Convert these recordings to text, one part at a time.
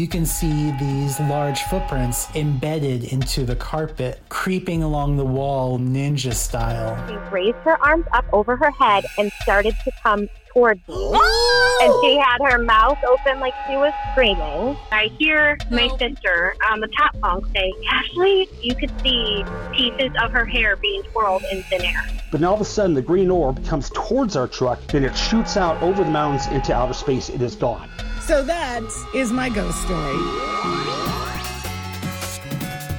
you can see these large footprints embedded into the carpet, creeping along the wall ninja style. She raised her arms up over her head and started to come towards me. And she had her mouth open like she was screaming. I hear my sister on the top bunk say, Ashley, you could see pieces of her hair being twirled in thin air. But now all of a sudden, the green orb comes towards our truck, then it shoots out over the mountains into outer space. It is gone. So that is my ghost story.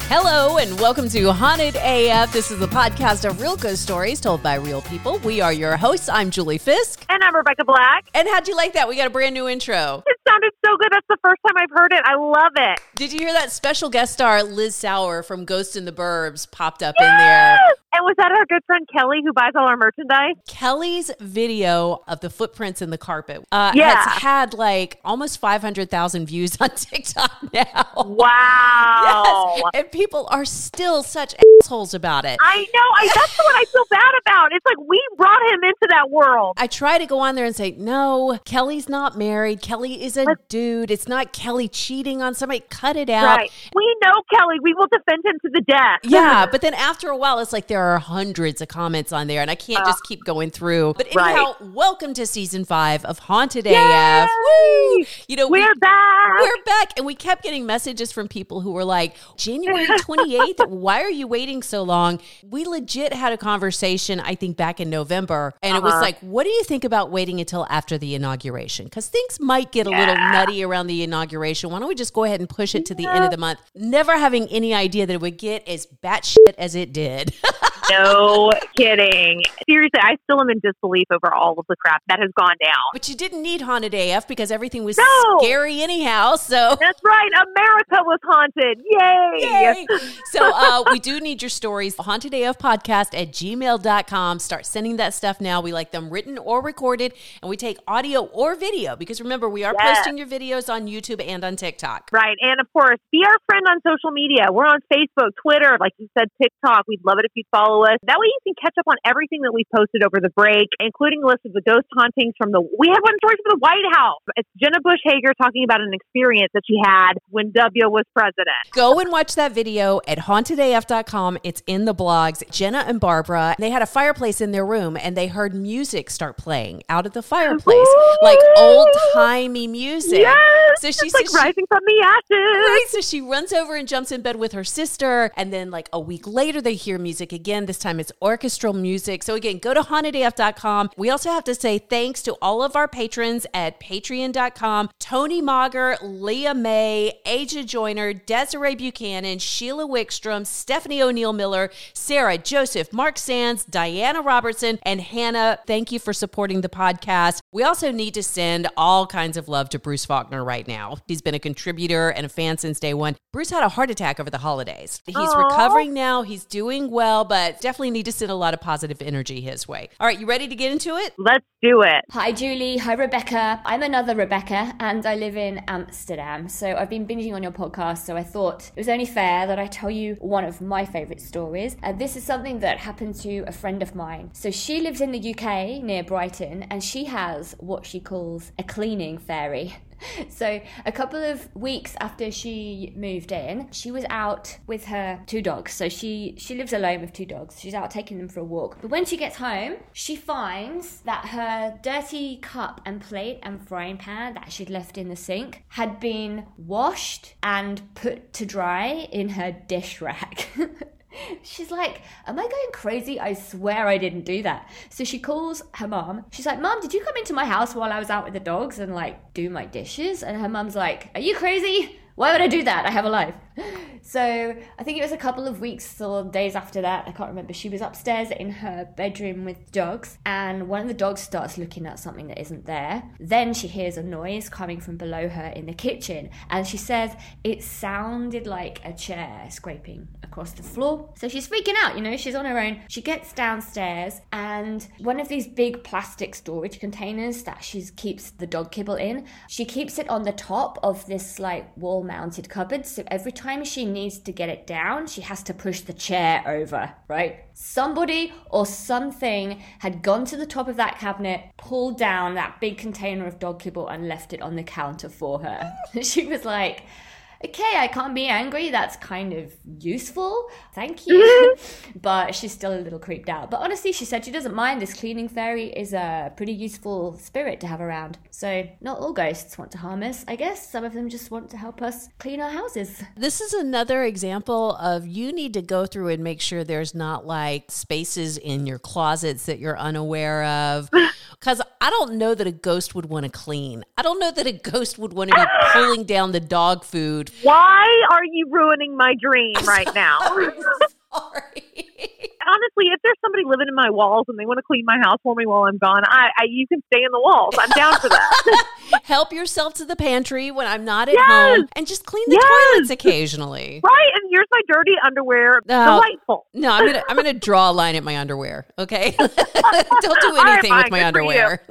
Hello and welcome to Haunted AF. This is the podcast of real ghost stories told by real people. We are your hosts. I'm Julie Fisk. And I'm Rebecca Black. And how'd you like that? We got a brand new intro. It sounded so good. That's the first time I've heard it. I love it. Did you hear that special guest star Liz Sauer from Ghost in the Burbs popped up in there? And was that our good friend Kelly who buys all our merchandise? Kelly's video of the footprints in the carpet uh, Yeah. has had like almost 500,000 views on TikTok now. Wow. Yes. And people are still such assholes about it. I know. I, that's what I feel bad about. It's like we brought him into that world. I try to go on there and say, no, Kelly's not married. Kelly is a dude. It's not Kelly cheating on somebody. Cut it out. Right. We know Kelly. We will defend him to the death. Yeah, but then after a while, it's like there are hundreds of comments on there, and I can't just keep going through. But Right. anyhow, welcome to season five of Haunted Yay! AF. Woo! You know, we- We're back. We're back, and we kept getting messages from people who were like, January 28th, why are you waiting so long? We legit had a conversation, I think, back in November, and it was Uh-huh. like, what do you think about waiting until after the inauguration? Because things might get a little nutty around the inauguration. Why don't we just go ahead and push it to the end of the month? Never having any idea that it would get as batshit as it did. no kidding. Seriously, I still am in disbelief over all of the crap that has gone down. but you didn't need Haunted AF because everything was No. scary anyhow. So That's right. America was haunted. Yay. Yay. so uh, we do need your stories. Haunted AF podcast at gmail.com. Start sending that stuff now. We like them written or recorded, and we take audio or video because remember, we are Yes. posting your videos on YouTube and on TikTok. Right. And of course, be our friend on social media. We're on Facebook, Twitter, like you said, TikTok. We'd love it if you'd follow us. That way you can catch up on everything that we've posted over the break, including a list of the ghost hauntings from the. We have one story from the White House. It's Jenna Bush Hager talking about an experience that she had when W was president. Go and watch that video at hauntedaf.com. It's in the blogs. Jenna and Barbara, they had a fireplace in their room and they heard music start playing out of the fireplace, like old timey music. Yes. So she's like she- rising from the ashes. Right, so she runs over and jumps in bed with her sister, and then like a week later they hear music again. This time it's orchestral music. So again, go to hauntedaf.com. We also have to say thanks to all of our patrons at patreon.com. Tony Mager, Leah May, Aja Joyner, Desiree Buchanan, Sheila Wickstrom, Stephanie O'Neill Miller, Sarah Joseph, Mark Sands, Diana Robertson, and Hannah. Thank you for supporting the podcast. We also need to send all kinds of love to Bruce Faulkner right now. He's been a contributor and a fan since day one. Bruce had a heart attack over the holidays. He's Aw. recovering now. He's doing well, but definitely need to send a lot of positive energy his way. All right, you ready to get into it? Let's do it. Hi, Julie. Hi, Rebecca. I'm another Rebecca and I live in Amsterdam. So I've been binging on your podcast, so I thought it was only fair that I tell you one of my favourite stories. And this is something that happened to a friend of mine. So she lives in the UK near Brighton and she has what she calls a cleaning fairy. So, a couple of weeks after she moved in, she was out with her two dogs. So she she lives alone with two dogs. She's out taking them for a walk. But when she gets home, she finds that her dirty cup and plate and frying pan that she'd left in the sink had been washed and put to dry in her dish rack. She's like, Am I going crazy? I swear I didn't do that. So she calls her mom. She's like, Mom, did you come into my house while I was out with the dogs and like do my dishes? And her mom's like, Are you crazy? Why would I do that? I have a life. So I think it was a couple of weeks or days after that. I can't remember. She was upstairs in her bedroom with dogs, and one of the dogs starts looking at something that isn't there. Then she hears a noise coming from below her in the kitchen, and she says it sounded like a chair scraping across the floor. So she's freaking out, you know, she's on her own. She gets downstairs, and one of these big plastic storage containers that she keeps the dog kibble in, she keeps it on the top of this like wall mounted cupboard. So every time she needs to get it down, she has to push the chair over, right? Somebody or something had gone to the top of that cabinet, pulled down that big container of dog kibble, and left it on the counter for her. she was like, okay, I can't be angry. That's kind of useful. Thank you. but she's still a little creeped out. But honestly, she said she doesn't mind. This cleaning fairy is a pretty useful spirit to have around. So, not all ghosts want to harm us, I guess. Some of them just want to help us clean our houses. This is another example of you need to go through and make sure there's not like spaces in your closets that you're unaware of. Because I don't know that a ghost would want to clean. I don't know that a ghost would want to be pulling down the dog food Why are you ruining my dream right now? Sorry. Honestly, if there's somebody living in my walls and they want to clean my house for me while I'm gone, I, I you can stay in the walls. I'm down for that. Help yourself to the pantry when I'm not at Yes. home and just clean the Yes. toilets occasionally. right? And here's my dirty underwear. No. Delightful. No, I'm gonna I'm gonna draw a line at my underwear. Okay, don't do right, anything fine. with my Good for you. underwear.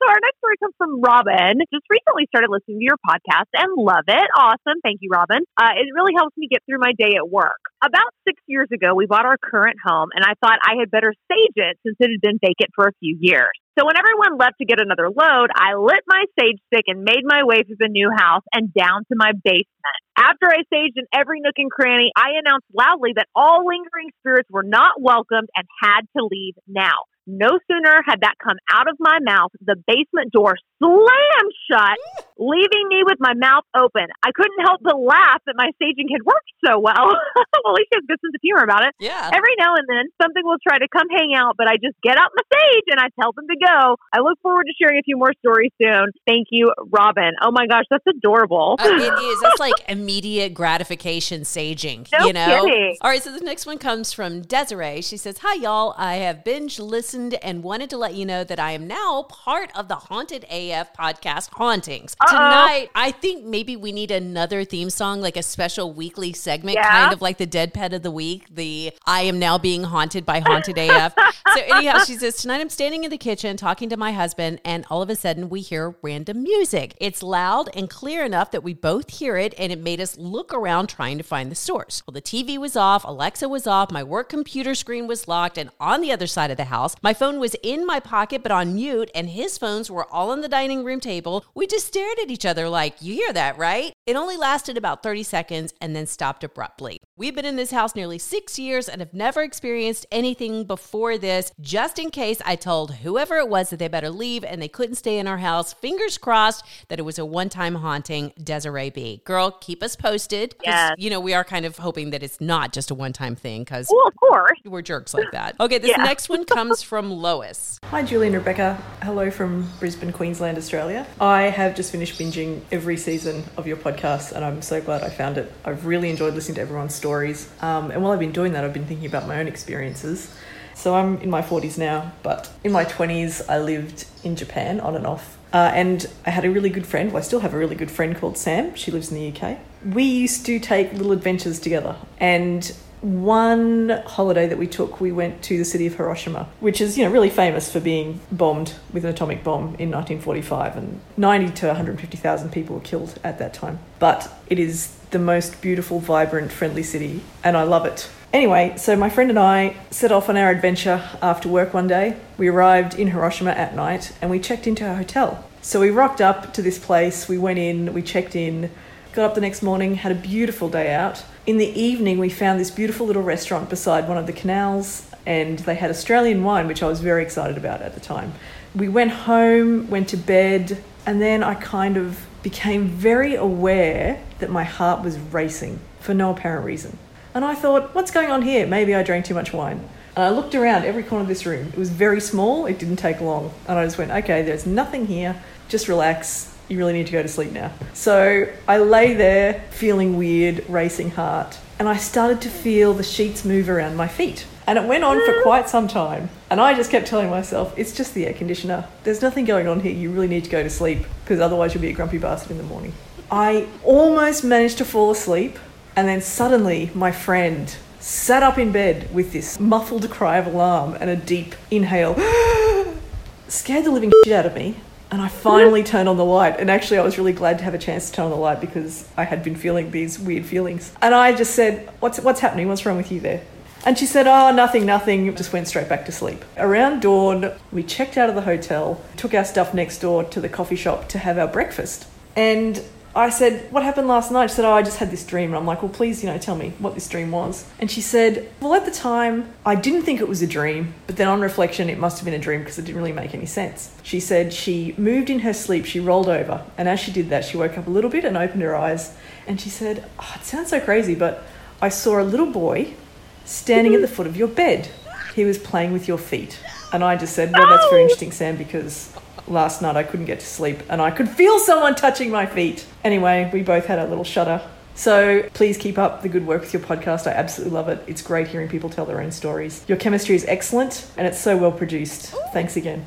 so our next story comes from Robin. Just recently started listening to your podcast and love it. Awesome. Thank you, Robin. Uh, it really helps me get through my day at work. About six years ago, we bought our current home, and I thought I had better sage it since it had been vacant for a few years. So when everyone left to get another load, I lit my sage stick and made my way through the new house and down to my basement. After I saged in every nook and cranny, I announced loudly that all lingering spirits were not welcomed and had to leave now. No sooner had that come out of my mouth, the basement door slammed shut, leaving me with my mouth open. I couldn't help but laugh that my saging had worked so well. well, at least she has a good sense of humor about it. Yeah. Every now and then, something will try to come hang out, but I just get up my sage and I tell them to go. I look forward to sharing a few more stories soon. Thank you, Robin. Oh my gosh, that's adorable. Uh, it is. That's like immediate gratification saging. No you know. kidding. All right. So the next one comes from Desiree. She says, "Hi y'all. I have binge listened and wanted to let you know that I am now part of the Haunted AF podcast Hauntings. Tonight, I think maybe we need another theme song, like a special weekly segment, Yeah. kind of like the Dead Pet of the Week. The I am now being haunted by Haunted AF. So anyhow, she says tonight I'm standing in the kitchen talking to my husband, and all of a sudden we hear random music. It's loud and clear enough that we both hear it, and it made us look around trying to find the source. Well, the TV was off, Alexa was off, my work computer screen was locked, and on the other side of the house, my phone was in my pocket but on mute, and his phones were all on the dining room table. We just stared at each other like, "You hear that, right?" It only lasted about 30 seconds and then stopped abruptly. We've been in this house nearly six years and have never experienced anything before this. Just in case, I told whoever it was that they better leave and they couldn't stay in our house. Fingers crossed that it was a one time haunting. Desiree B. Girl, keep us posted. Yes. You know, we are kind of hoping that it's not just a one time thing because well, of course. we're jerks like that. Okay, this Yeah. next one comes from Lois. Hi, Julie and Rebecca. Hello from Brisbane, Queensland, Australia. I have just finished binging every season of your podcast, and I'm so glad I found it. I've really enjoyed listening to everyone's stories. Um, and while I've been doing that, I've been thinking about my own experiences. So I'm in my 40s now, but in my 20s, I lived in Japan on and off. Uh, and I had a really good friend, well, I still have a really good friend called Sam. She lives in the UK. We used to take little adventures together. And one holiday that we took, we went to the city of Hiroshima, which is, you know, really famous for being bombed with an atomic bomb in 1945, and 90 to 150,000 people were killed at that time. But it is the most beautiful, vibrant, friendly city, and I love it. Anyway, so my friend and I set off on our adventure after work one day. We arrived in Hiroshima at night and we checked into our hotel. So we rocked up to this place, we went in, we checked in, got up the next morning, had a beautiful day out. In the evening, we found this beautiful little restaurant beside one of the canals and they had Australian wine, which I was very excited about at the time. We went home, went to bed, and then I kind of became very aware that my heart was racing for no apparent reason. And I thought, what's going on here? Maybe I drank too much wine. And I looked around every corner of this room. It was very small, it didn't take long. And I just went, okay, there's nothing here. Just relax. You really need to go to sleep now. So I lay there feeling weird, racing heart. And I started to feel the sheets move around my feet. And it went on for mm. quite some time. And I just kept telling myself, it's just the air conditioner. There's nothing going on here. You really need to go to sleep because otherwise you'll be a grumpy bastard in the morning. I almost managed to fall asleep. And then suddenly my friend sat up in bed with this muffled cry of alarm and a deep inhale. Scared the living shit out of me. And I finally turned on the light. And actually, I was really glad to have a chance to turn on the light because I had been feeling these weird feelings. And I just said, What's, what's happening? What's wrong with you there? And she said, Oh, nothing, nothing. Just went straight back to sleep. Around dawn, we checked out of the hotel, took our stuff next door to the coffee shop to have our breakfast. And I said, What happened last night? She said, Oh, I just had this dream. And I'm like, Well, please, you know, tell me what this dream was. And she said, Well, at the time, I didn't think it was a dream, but then on reflection, it must have been a dream because it didn't really make any sense. She said she moved in her sleep, she rolled over, and as she did that, she woke up a little bit and opened her eyes. And she said, Oh, it sounds so crazy, but I saw a little boy standing at the foot of your bed. He was playing with your feet. And I just said, Well, that's very interesting, Sam, because last night I couldn't get to sleep and I could feel someone touching my feet. Anyway, we both had a little shudder. So please keep up the good work with your podcast. I absolutely love it. It's great hearing people tell their own stories. Your chemistry is excellent and it's so well produced. Thanks again.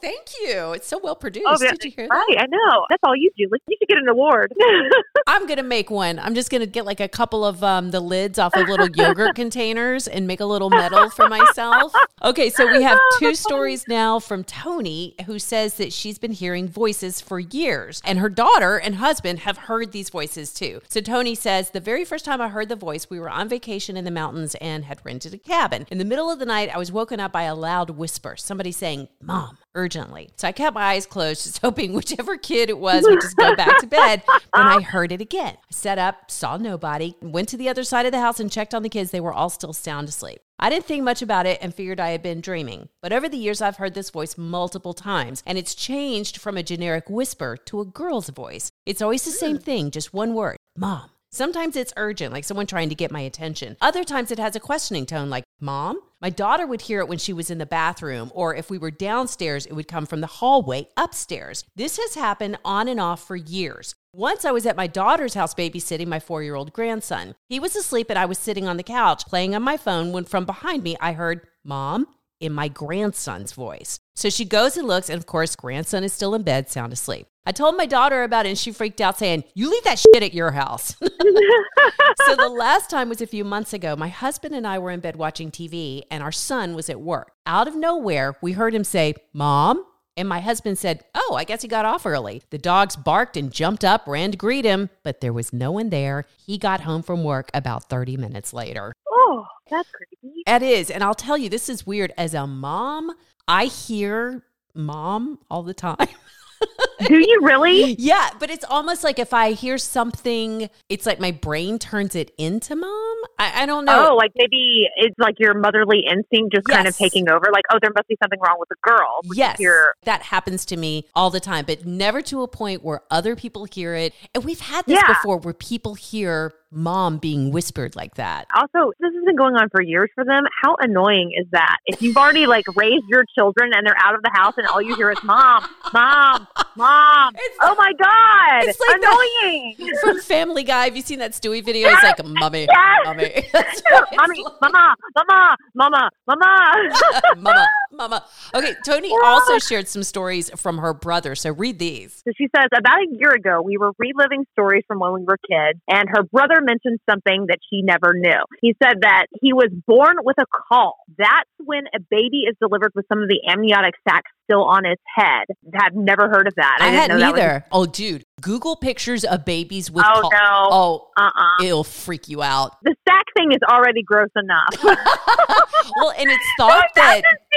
Thank you. It's so well produced. Oh, yeah, Did you hear right, that? I know. That's all you do. Like, you should get an award. I'm gonna make one. I'm just gonna get like a couple of um, the lids off of little yogurt containers and make a little medal for myself. Okay, so we have two stories now from Tony, who says that she's been hearing voices for years, and her daughter and husband have heard these voices too. So Tony says the very first time I heard the voice, we were on vacation in the mountains and had rented a cabin. In the middle of the night, I was woken up by a loud whisper, somebody saying, "Mom." Urgently. So I kept my eyes closed, just hoping whichever kid it was would just go back to bed. Then I heard it again. I set up, saw nobody, went to the other side of the house and checked on the kids. They were all still sound asleep. I didn't think much about it and figured I had been dreaming. But over the years, I've heard this voice multiple times, and it's changed from a generic whisper to a girl's voice. It's always the same hmm. thing, just one word Mom. Sometimes it's urgent, like someone trying to get my attention. Other times it has a questioning tone, like, Mom? My daughter would hear it when she was in the bathroom, or if we were downstairs, it would come from the hallway upstairs. This has happened on and off for years. Once I was at my daughter's house babysitting my four year old grandson. He was asleep and I was sitting on the couch playing on my phone when from behind me I heard, Mom, in my grandson's voice. So she goes and looks, and of course, grandson is still in bed, sound asleep. I told my daughter about it, and she freaked out, saying, You leave that shit at your house. so the last time was a few months ago. My husband and I were in bed watching TV, and our son was at work. Out of nowhere, we heard him say, Mom. And my husband said, Oh, I guess he got off early. The dogs barked and jumped up, ran to greet him, but there was no one there. He got home from work about 30 minutes later. oh, that's creepy. It is. And I'll tell you, this is weird. As a mom, I hear mom all the time. Do you really? yeah, but it's almost like if I hear something, it's like my brain turns it into mom. I, I don't know. Oh, like maybe it's like your motherly instinct just kind of taking over. Like, oh, there must be something wrong with the girl. Yes, that happens to me all the time, but never to a point where other people hear it. And we've had this Yeah. before where people hear mom being whispered like that. Also, this has been going on for years for them. How annoying is that? If you've already like raised your children and they're out of the house and all you hear is mom, mom, mom. It's- oh my god, it's like annoying. From Family Guy, have you seen that Stewie video? It's like, mommy, Yes. mommy. That's Mommy, like. mama, mama, mama, mama. mama, mama. Okay, Tony also shared some stories from her brother. So read these. So she says, about a year ago, we were reliving stories from when we were kids, and her brother mentioned something that she never knew. He said that he was born with a caul. That's when a baby is delivered with some of the amniotic sac still on its head. I've never heard of that. I, didn't hadn't that was- either. Oh, dude, Google pictures of babies with. Oh, col- no. Oh, Uh-uh. it'll freak you out. The sack thing is already gross enough. well, and it's thought that. Imagine seeing your baby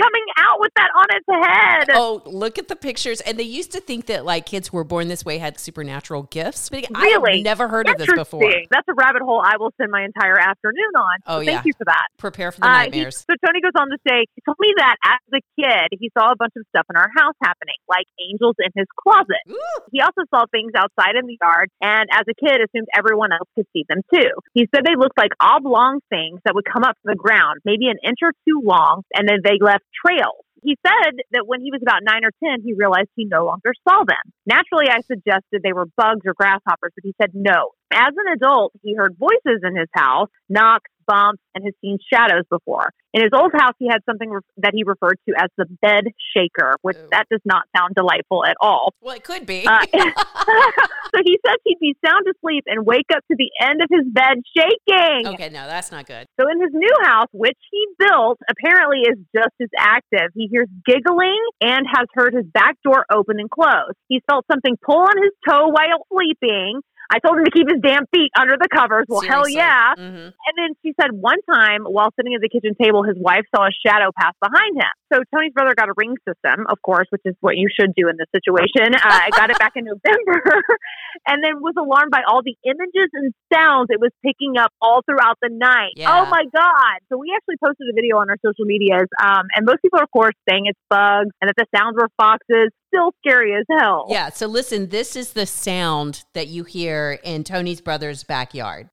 coming out with that on its head. Oh, look at the pictures. And they used to think that like kids who were born this way had supernatural gifts. But I Really? have never heard of this before. That's a rabbit hole I will spend my entire afternoon on. Oh, So yeah. Thank you for that. Prepare for the Uh, he- nightmares. so Tony goes on to say, he told me that as a kid, he saw a bunch of stuff in our house happening, like angels in his closet. Ooh. He also saw things outside in the yard, and as a kid, assumed everyone else could see them too. He said they looked like oblong things that would come up from the ground, maybe an inch or two long, and then they left trails. He said that when he was about nine or 10, he realized he no longer saw them. Naturally, I suggested they were bugs or grasshoppers, but he said no. As an adult, he heard voices in his house, knocks, bumps, and has seen shadows before. In his old house, he had something re- that he referred to as the bed shaker, which Ooh. that does not sound delightful at all. Well, it could be. Uh, so he says he'd be sound asleep and wake up to the end of his bed shaking. okay, no, that's not good. So in his new house, which he built, apparently is just as active. He hears giggling and has heard his back door open and close. He's felt something pull on his toe while sleeping. I told him to keep his damn feet under the covers. Well, hell Seriously. yeah. Mhm. And then she said one time while sitting at the kitchen table, his wife saw a shadow pass behind him. So Tony's brother got a ring system, of course, which is what you should do in this situation. Uh, I got it back in November and then was alarmed by all the images and sounds it was picking up all throughout the night. Yeah. Oh my God. So we actually posted a video on our social medias. Um, and most people, of course, saying it's bugs and that the sounds were foxes. Still scary as hell. Yeah, so listen, this is the sound that you hear in Tony's brother's backyard.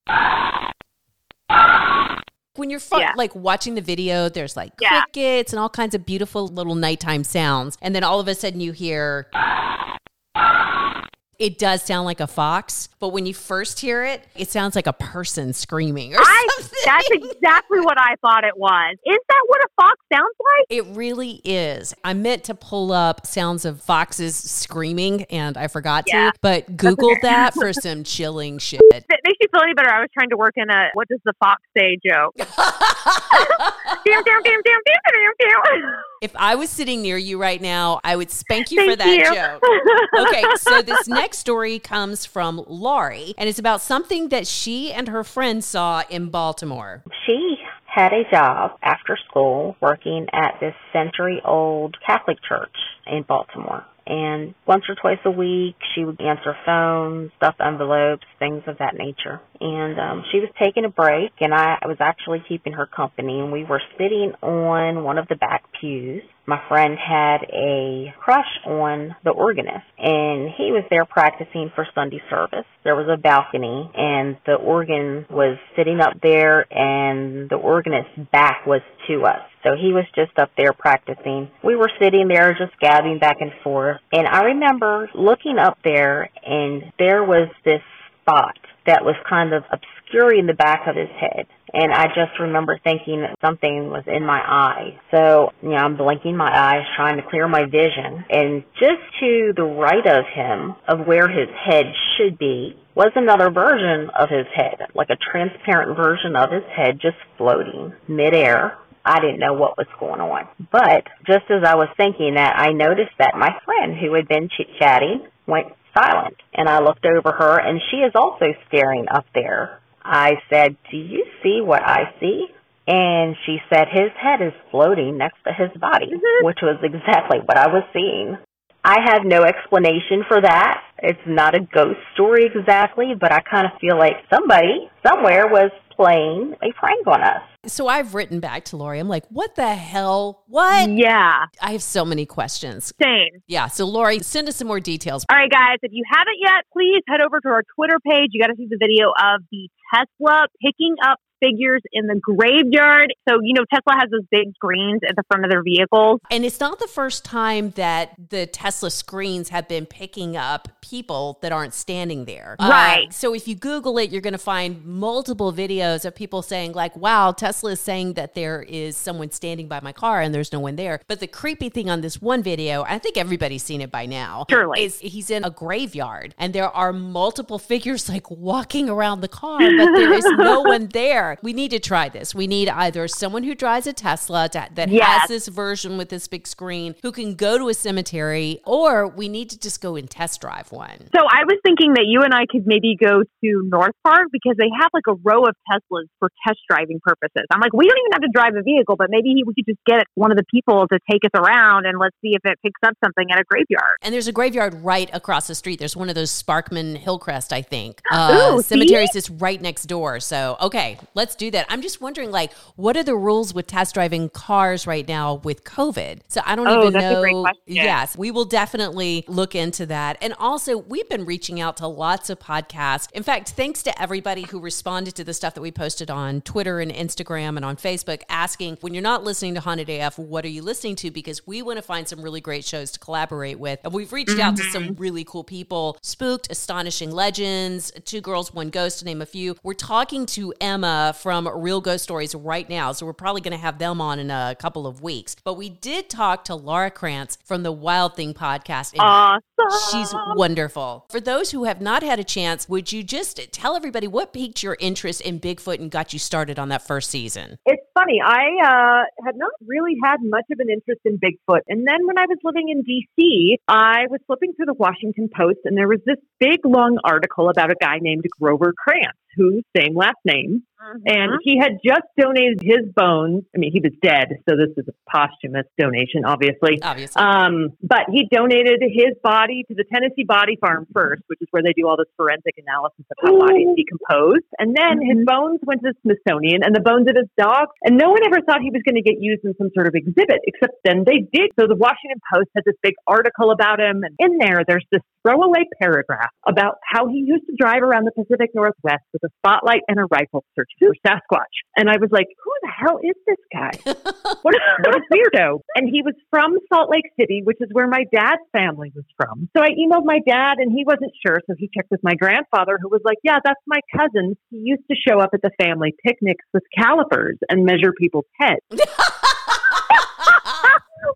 When you're fu- Yeah. like watching the video, there's like Yeah. crickets and all kinds of beautiful little nighttime sounds. And then all of a sudden you hear it does sound like a fox, but when you first hear it, it sounds like a person screaming or I, something. that's exactly what I thought it was. Is that what a fox sounds like? It really is. I meant to pull up sounds of foxes screaming and I forgot Yeah. to, but Google that for some chilling shit. If it makes you feel any better, I was trying to work in a what does the fox say joke. Damn, damn, damn, damn, damn, damn, damn. If I was sitting near you right now, I would spank you for that you. joke. Okay, so this next story comes from Laurie, and it's about something that she and her friend saw in Baltimore. She had a job after school working at this century old Catholic church in Baltimore. And once or twice a week, she would answer phones, stuff envelopes, things of that nature. And um, she was taking a break, and I, was actually keeping her company. And we were sitting on one of the back pews. My friend had a crush on the organist, and he was there practicing for Sunday service. There was a balcony, and the organ was sitting up there, and the organist's back was to us. So he was just up there practicing. We were sitting there just gabbing back and forth. And I remember looking up there, and there was this spot that was kind of obscuring the back of his head. And I just remember thinking that something was in my eye. So, you know, I'm blinking my eyes, trying to clear my vision. And just to the right of him, of where his head should be, was another version of his head, like a transparent version of his head just floating midair. I didn't know what was going on. But just as I was thinking that, I noticed that my friend who had been chit chatting went silent. And I looked over her and she is also staring up there. I said, Do you see what I see? And she said, His head is floating next to his body, mm-hmm. which was exactly what I was seeing. I have no explanation for that. It's not a ghost story exactly, but I kind of feel like somebody somewhere was playing a prank on us. So I've written back to Laurie. I'm like, what the hell? What? Yeah, I have so many questions. same. Yeah. So Laurie, send us some more details. All right, guys, if you haven't yet, please head over to our Twitter page. You got to see the video of the Tesla picking up figures in the graveyard. So, you know, Tesla has those big screens at the front of their vehicles. And it's not the first time that the Tesla screens have been picking up people that aren't standing there. Uh, Right. so if you Google it, you're going to find multiple videos of people saying, like, wow, Tesla is saying that there is someone standing by my car and there's no one there. But the creepy thing on this one video, I think everybody's seen it by now, Surely. is he's in a graveyard and there are multiple figures like walking around the car, but there is no one there. We need to try this. We need either someone who drives a Tesla to, that Yes. has this version with this big screen who can go to a cemetery, or we need to just go and test drive one. So I was thinking that you and I could maybe go to North Park because they have like a row of Teslas for test driving purposes. I'm like, we don't even have to drive a vehicle, but maybe we could just get one of the people to take us around and let's see if it picks up something at a graveyard. And there's a graveyard right across the street. There's one of those Sparkman Hillcrest, I think. Uh, Ooh, cemeteries is right next door. So, okay, let's do that. I'm just wondering, like, what are the rules with test driving cars right now with COVID? So I don't Oh, even know. Yes, we will definitely look into that. And also, we've been reaching out to lots of podcasts. In fact, thanks to everybody who responded to the stuff that we posted on Twitter and Instagram and on Facebook, asking when you're not listening to Haunted AF, what are you listening to? Because we want to find some really great shows to collaborate with. And we've reached out to some really cool people Spooked, Astonishing Legends, Two Girls, One Ghost, to name a few. We're talking to Emma From Real Ghost Stories right now, so we're probably going to have them on in a couple of weeks. But we did talk to Laura Krantz from the Wild Thing podcast. Awesome. She's wonderful. For those who have not had a chance, would you just tell everybody what piqued your interest in Bigfoot and got you started on that first season? It's funny. I uh, had not really had much of an interest in Bigfoot. And then when I was living in D.C., I was flipping through the Washington Post and there was this big, long article about a guy named Grover Krantz, whose same last name. And he had just donated his bones. I mean, he was dead, so this is a posthumous donation, obviously. Obviously. Um, but he donated his body to the Tennessee Body Farm first, which is where they do all this forensic analysis of how bodies decompose. And then his bones went to the Smithsonian and the bones of his dog. And no one ever thought he was going to get used in some sort of exhibit, except then they did. So the Washington Post had this big article about him. And in there, there's this throwaway paragraph about how he used to drive around the Pacific Northwest with a spotlight and a rifle searching for Sasquatch. And I was like, who the hell is this guy? what, a, what a weirdo. And he was from Salt Lake City, which is where my dad's family was from. So I emailed my dad and he wasn't sure. So he checked with my grandfather, who was like, yeah, that's my cousin. He used to show up at the family picnics with calipers and measure people's heads.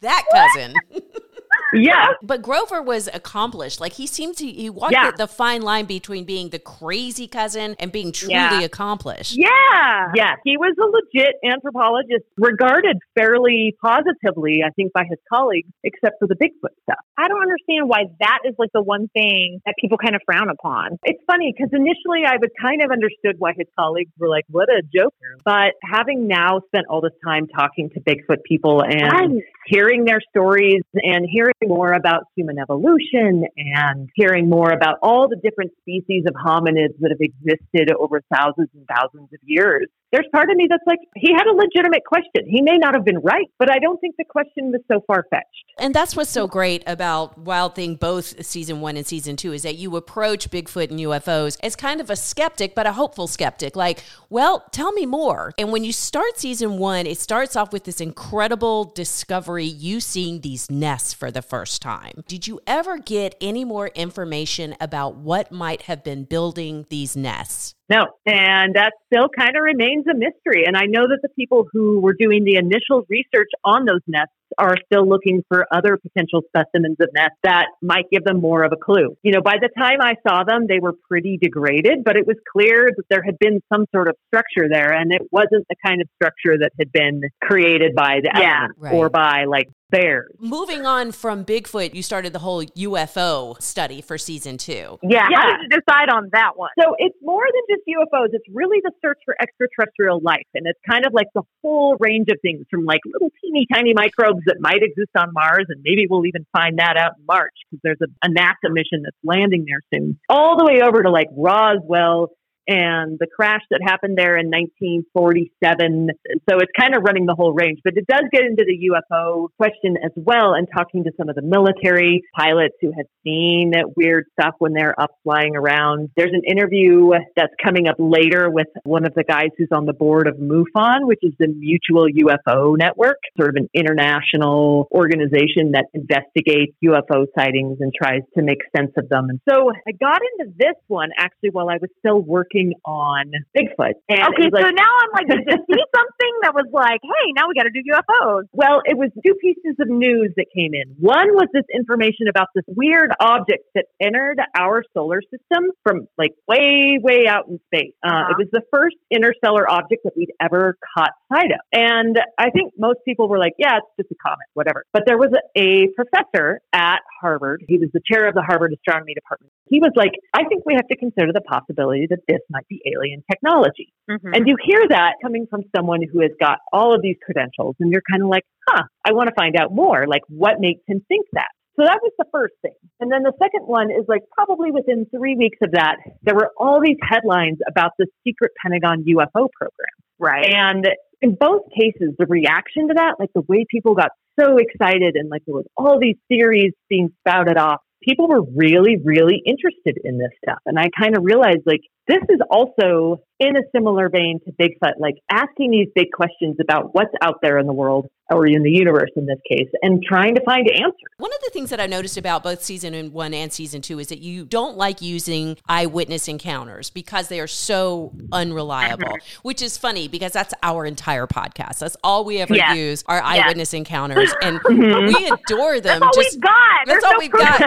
that cousin. Yeah. But Grover was accomplished. Like he seemed to he walked Yeah. the, the fine line between being the crazy cousin and being truly Yeah. accomplished. Yeah. Yeah. He was a legit anthropologist, regarded fairly positively, I think, by his colleagues, except for the Bigfoot stuff. I don't understand why that is like the one thing that people kind of frown upon. It's funny because initially I was kind of understood why his colleagues were like, what a joker. But having now spent all this time talking to Bigfoot people and hearing their stories and hearing more about human evolution and hearing more about all the different species of hominids that have existed over thousands and thousands of years. There's part of me that's like, he had a legitimate question. He may not have been right, but I don't think the question was so far fetched. And that's what's so great about Wild Thing, both season one and season two, is that you approach Bigfoot and UFOs as kind of a skeptic, but a hopeful skeptic. Like, well, tell me more. And when you start season one, it starts off with this incredible discovery you seeing these nests for the first time. Did you ever get any more information about what might have been building these nests? No, and that still kind of remains a mystery. And I know that the people who were doing the initial research on those nests are still looking for other potential specimens of nests that might give them more of a clue. You know, by the time I saw them, they were pretty degraded, but it was clear that there had been some sort of structure there, and it wasn't the kind of structure that had been created by the Yeah. Right. or by like bears. Moving on from Bigfoot, you started the whole UFO study for season two. Yeah. How did you decide on that one? So it's more than just UFOs. It's really the search for extraterrestrial life. And it's kind of like the whole range of things from like little teeny tiny microbes that might exist on Mars. And maybe we'll even find that out in March because there's a, a NASA mission that's landing there soon. All the way over to like Roswell and the crash that happened there in 1947. So it's kind of running the whole range, but it does get into the UFO question as well and talking to some of the military pilots who have seen that weird stuff when they're up flying around. There's an interview that's coming up later with one of the guys who's on the board of MUFON, which is the Mutual UFO Network, sort of an international organization that investigates UFO sightings and tries to make sense of them. And so I got into this one actually while I was still working on Bigfoot. And Okay, like- so now I'm like, did you see something that was like, hey, now we got to do UFOs? Well, it was two pieces of news that came in. One was this information about this weird object that entered our solar system from like way, way out in space. Uh, Uh-huh. It was the first interstellar object that we'd ever caught sight of. And I think most people were like, yeah, it's just a comet, whatever. But there was a, a professor at Harvard. He was the chair of the Harvard Astronomy Department. He was like, I think we have to consider the possibility that this might be alien technology. Mm-hmm. And you hear that coming from someone who has got all of these credentials, and you're kind of like, huh, I want to find out more. Like, what makes him think that? So that was the first thing. And then the second one is like probably within three weeks of that, there were all these headlines about the secret Pentagon UFO program. Right. And in both cases, the reaction to that, like the way people got so excited and like there was all these theories being spouted off, people were really, really interested in this stuff. And I kind of realized like this is also in a similar vein to Bigfoot, like asking these big questions about what's out there in the world or in the universe in this case, and trying to find answers. One of the things that I noticed about both season one and season two is that you don't like using eyewitness encounters because they are so unreliable, Mm-hmm. which is funny because that's our entire podcast. That's all we ever Yeah. use are Yeah. eyewitness encounters, and Mhm. we adore them. That's all we've got. That's There's all no we've got.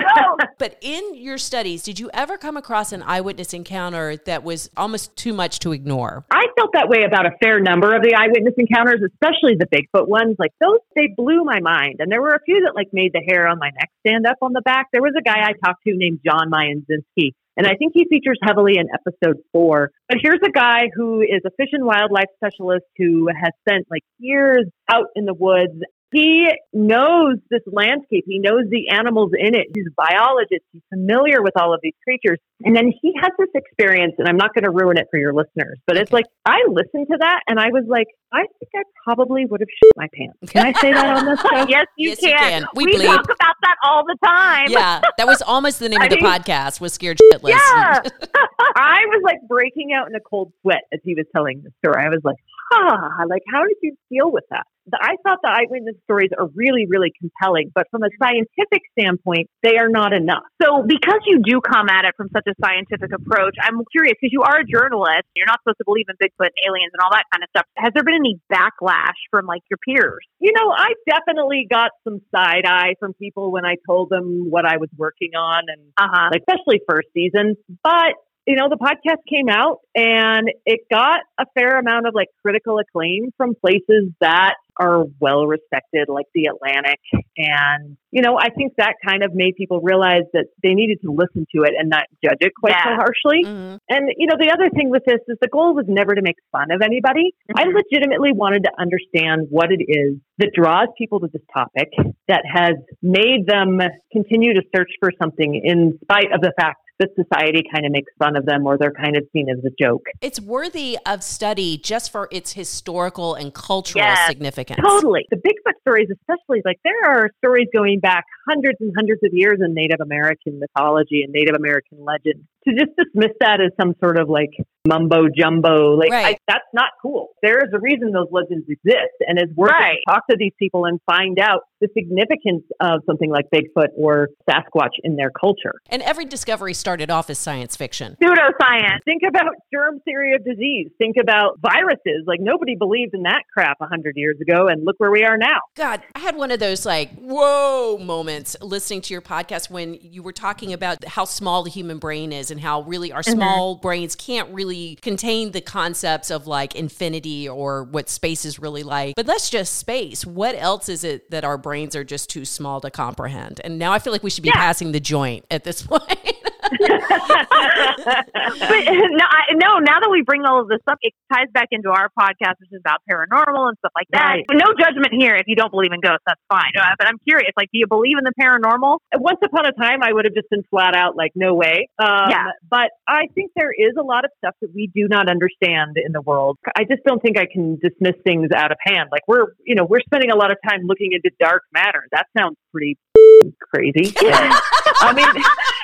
But in your studies, did you ever come across an eyewitness encounter that was almost too much to ignore? I felt that way about a fair number of the eyewitness encounters, especially the Bigfoot ones. Like those, they blew my mind. And there were a few that like made the hair on my neck stand up on the back. There was a guy I talked to named John Mayanzinski. And I think he features heavily in episode four. But here's a guy who is a fish and wildlife specialist who has spent like years out in the woods. He knows this landscape. He knows the animals in it. He's a biologist. He's familiar with all of these creatures. And then he has this experience, and I'm not going to ruin it for your listeners, but it's like I listened to that and I was like, I think I probably would have shit my pants. Can I say that on this show? yes, you Yes, you can. can. We We, talk about that all the time. Yeah, that was almost the name of the mean- podcast. Was scared shitless. Yeah. I was like breaking out in a cold sweat as he was telling the story. I was like, ah, like, how did you deal with that? The- I thought the eyewitness stories are really, really compelling, but from a scientific standpoint, they are not enough. So, because you do come at it from such a scientific approach, I'm curious because you are a journalist. You're not supposed to believe in Bigfoot and aliens and all that kind of stuff. Has there been any backlash from like your peers? You know, I definitely got some side eye from people when I told them what I was working on and Uh huh. like especially first season. But you know, the podcast came out and it got a fair amount of like critical acclaim from places that are well respected, like the Atlantic. And, you know, I think that kind of made people realize that they needed to listen to it and not judge it quite so Yeah. harshly. Mhm. And, you know, the other thing with this is the goal was never to make fun of anybody. I Mhm. legitimately wanted to understand what it is that draws people to this topic that has made them continue to search for something in spite of the fact that society kind of makes fun of them or they're kind of seen as a joke. It's worthy of study just for its historical and cultural Yes. significance. Totally. The Bigfoot stories, especially, like there are stories going back hundreds and hundreds of years in Native American mythology and Native American legend. To just dismiss that as some sort of like mumbo jumbo, like Right. I, that's not cool. There is a reason those legends exist, and it's worth it to talk to these people and find out the significance of something like Bigfoot or Sasquatch in their culture. And every discovery started off as science fiction. Pseudoscience. Think about germ theory of disease. Think about viruses. Like nobody believed in that crap a hundred years ago, and look where we are now. God, I had one of those like, whoa moments listening to your podcast when you were talking about how small the human brain is and how really our mm-hmm. small brains can't really contain the concepts of like infinity or what space is really like. But that's just space. What else is it that our brains are just too small to comprehend? And now I feel like we should be passing the joint at this point. but no, I, no. Now that we bring all of this up, it ties back into our podcast, which is about paranormal and stuff like that. Right. No judgment here. If you don't believe in ghosts, that's fine. Uh, but I'm curious. Like, do you believe in the paranormal? Once upon a time, I would have just been flat out like, no way. Um, Yeah. But I think there is a lot of stuff that we do not understand in the world. I just don't think I can dismiss things out of hand. Like we're, you know, we're spending a lot of time looking into dark matter. That sounds pretty crazy. Yeah. I mean,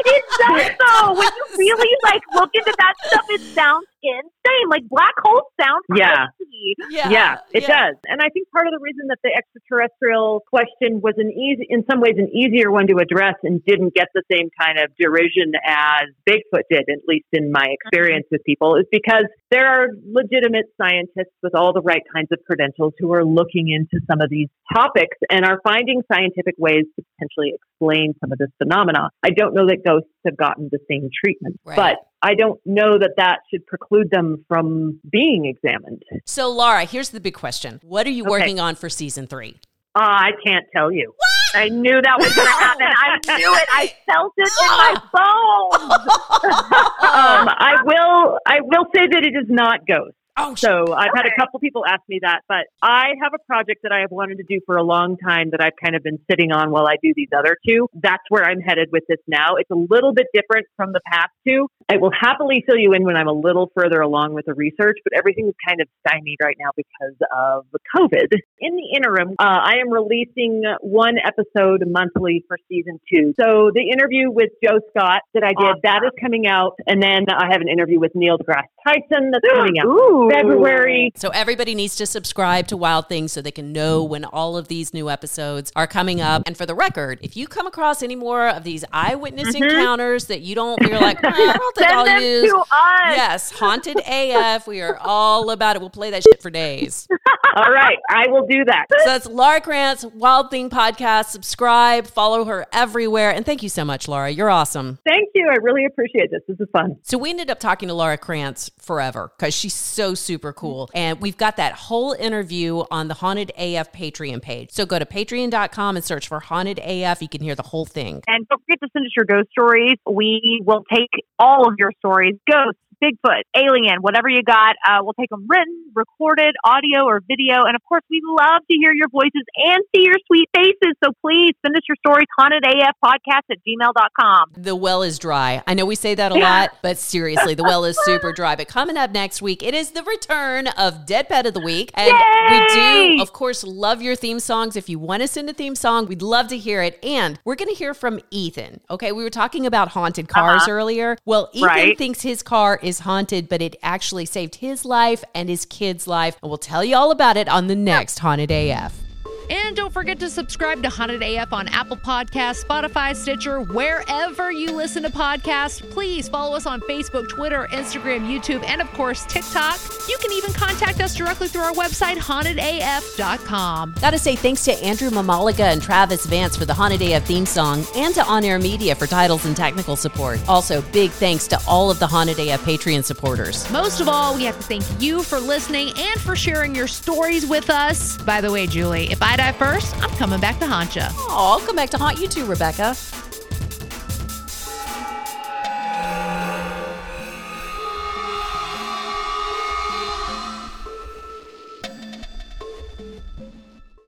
it does though. When you really like look into that stuff, it sounds insane. Like black holes sound Yeah. crazy. Yeah, it does. And I think part of the reason that the extraterrestrial question was an easy, in some ways, an easier one to address and didn't get the same kind of derision as Bigfoot did, at least in my experience with people, is because there are legitimate scientists with all the right kinds of credentials who are looking into some of these topics and are finding scientific ways to potentially explain some of this phenomena. I don't know that ghosts have gotten the same treatment, Right. but I don't know that that should preclude them from being examined. so, Laura, here's the big question What are you Okay. working on for season three? Uh, I can't tell you. I knew that was going to happen. I knew it. I felt it in my bones. Um, I will. I will say that it is not ghosts. Oh, So I've had a couple people ask me that, but I have a project that I have wanted to do for a long time that I've kind of been sitting on while I do these other two. That's where I'm headed with this now. It's a little bit different from the past two, I will happily fill you in when I'm a little further along with the research, but everything is kind of stymied right now because of COVID. In the interim, uh, I am releasing one episode monthly for season two. So the interview with Joe Scott that I did, awesome. that is coming out. And then I have an interview with Neil deGrasse Tyson that's coming out Ooh. February. So everybody needs to subscribe to Wild Things so they can know when all of these new episodes are coming up. And for the record, if you come across any more of these eyewitness mm-hmm. encounters that you don't, you're like, oh, I don't think I'll use. Yes, haunted AF. We are all about it. We'll play that shit for days. all right, I will do that. So that's Laura Krantz, Wild Thing Podcast. Subscribe, follow her everywhere. And thank you so much, Laura. You're awesome. Thank you. I really appreciate this. This is fun. So we ended up talking to Laura Krantz forever because she's so super cool. And we've got that whole interview on the Haunted AF Patreon page. So go to patreon.com and search for Haunted AF. You can hear the whole thing. And don't forget to send us your ghost stories. We will take all of your stories, ghosts, Bigfoot, alien, whatever you got. Uh, we'll take them written, recorded, audio, or video. And of course, we love to hear your voices and see your sweet faces. So please send us your stories, hauntedafpodcast at gmail.com. The well is dry. I know we say that a lot, but seriously, the well is super dry. But coming up next week, it is the return of Dead Pet of the Week. And Yay! we do, of course, love your theme songs. If you want to send a theme song, we'd love to hear it. And we're going to hear from Ethan. Okay, we were talking about haunted cars uh-huh. earlier. Well, Ethan right. thinks his car is is haunted, but it actually saved his life and his kid's life. And we'll tell you all about it on the next Haunted AF. And don't forget to subscribe to Haunted AF on Apple Podcasts, Spotify, Stitcher, wherever you listen to podcasts. Please follow us on Facebook, Twitter, Instagram, YouTube, and of course, TikTok. You can even contact us directly through our website, hauntedaf.com. Gotta say thanks to Andrew Mamaliga and Travis Vance for the Haunted AF theme song and to On Air Media for titles and technical support. Also, big thanks to all of the Haunted AF Patreon supporters. Most of all, we have to thank you for listening and for sharing your stories with us. By the way, Julie, if I die first, I'm coming back to haunt you. Oh, I'll come back to haunt you too, Rebecca.